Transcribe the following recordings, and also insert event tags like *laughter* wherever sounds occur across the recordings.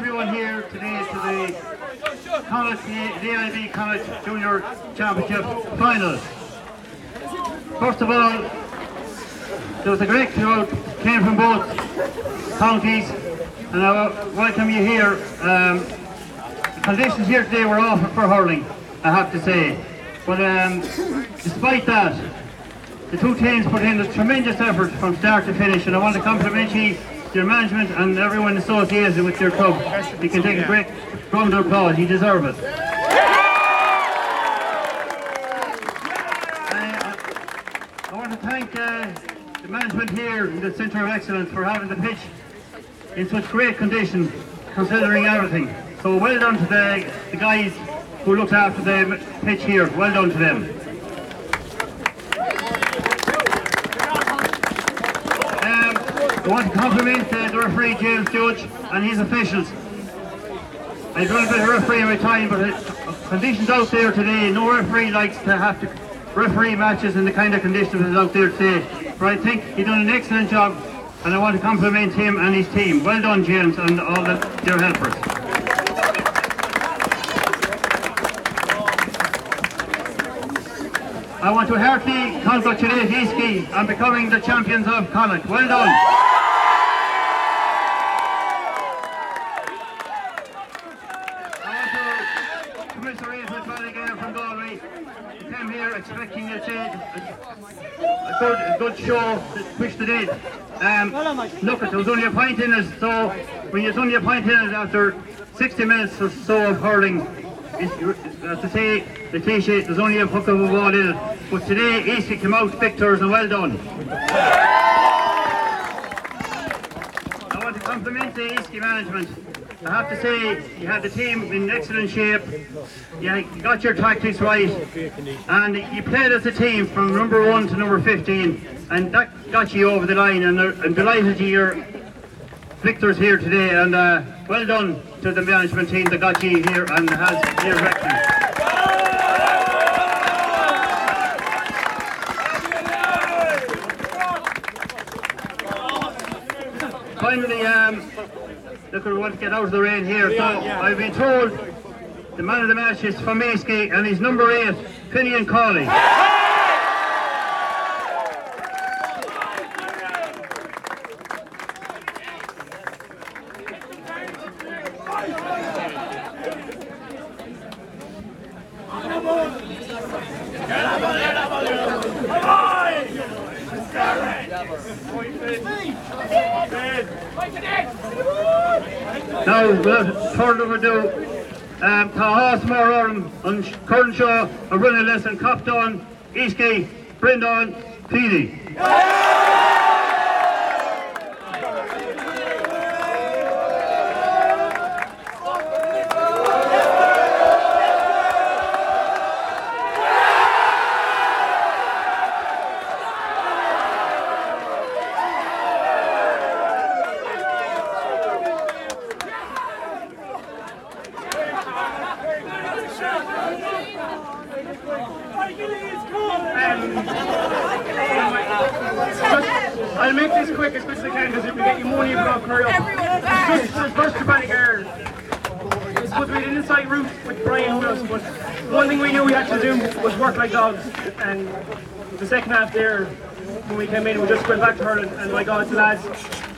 everyone here today to the College, AIB College Junior Championship Finals. First of all, there was a great crowd, came from both counties, and I welcome you here. Um, the conditions here today were awful for hurling, I have to say. But um, despite that, the two teams put in a tremendous effort from start to finish, and I want to compliment you, your management, and everyone associated with your club. You can take a great round of applause. You deserve it. I, I want to thank uh, the management here in the Centre of Excellence for having the pitch in such great condition, considering everything. So well done to the, the guys who looked after the pitch here. Well done to them. Um, I want to compliment uh, the referee James Judge and his officials. I've done a bit of refereeing in my time, but uh, conditions out there today, no referee likes to have to referee matches in the kind of conditions that's out there today. But I think he's done an excellent job, and I want to compliment him and his team. Well done, James, and all the, their helpers. I want to heartily congratulate Easkey on becoming the champions of Connacht. Well done. I want to commiserate with Ballygar from Galway. He came here expecting a, a, good, good show to push the date. Um, look, there was only a point in it, so when there's only a point in it after 60 minutes or so of hurling, it's, to say the cliche, there's only a puck of a ball in it. But today, Easkey came out victors and well done. I want to compliment the Easkey management. I have to say, you had the team in excellent shape. You got your tactics right, and you played as a team from number one to number 15, and that got you over the line. And I'm delighted to your victors here today, and uh, well done to the management team that got you here and has their victory. Finally, um, look, we want to get out of the rain here. So I've been told the man of the match is from Easkey, and he's number eight, Finian Cawley. Now, without further ado, um, More Orm on Currenshaw, a running lesson, Copton, Eastgate, Brindon, Peely. I'll make this quick as quick as I can because if we get you money, we're going to hurry up. Just for first to Ballygar. I suppose we had an inside route with Brian with us, but one thing we knew we had to do was work like dogs. And the second half there, when we came in, we just went back to hurling. And my God, the lads,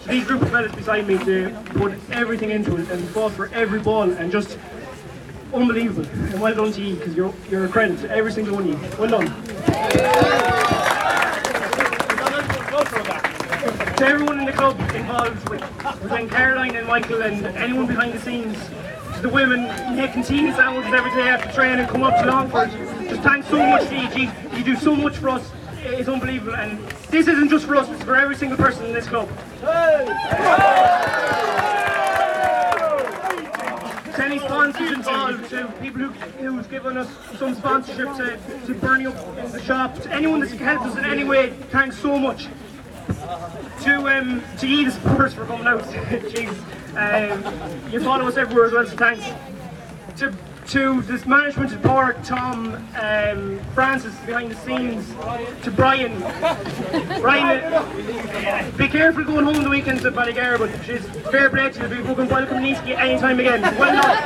these group of fellas beside me, they put everything into it and fought for every ball and just unbelievable. And well done to you because you're, you're a credit to every single one of you. Well done. to everyone in the club involved with, with Caroline and Michael and anyone behind the scenes, to the women making tea sandwiches every day after training and come up to Longford. Just thanks so much to. You, you do so much for us. It's unbelievable. And this isn't just for us, it's for every single person in this club. To any sponsors involved, to people who, who's given us some sponsorship to, to burning up in the shop, to anyone that's helped us in any way, thanks so much to um to the Spurs for coming out. *laughs* Jeez. Um, you follow us everywhere as well, so thanks. To to this management Park, Tom, um, Francis behind the scenes, to Brian. Brian, be careful going home the weekends at Ballygar, but she's fair play to you. Be fucking welcome Niski anytime again. Well done.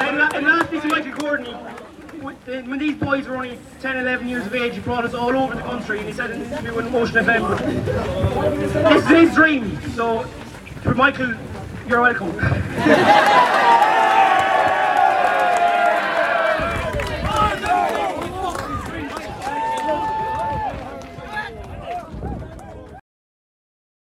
And, and lastly to Michael Courtney, when these boys were only 10, 11 years of age, he brought us all over the country and he said in an interview in Ocean FM, this is his dream. So, for Michael, you're welcome.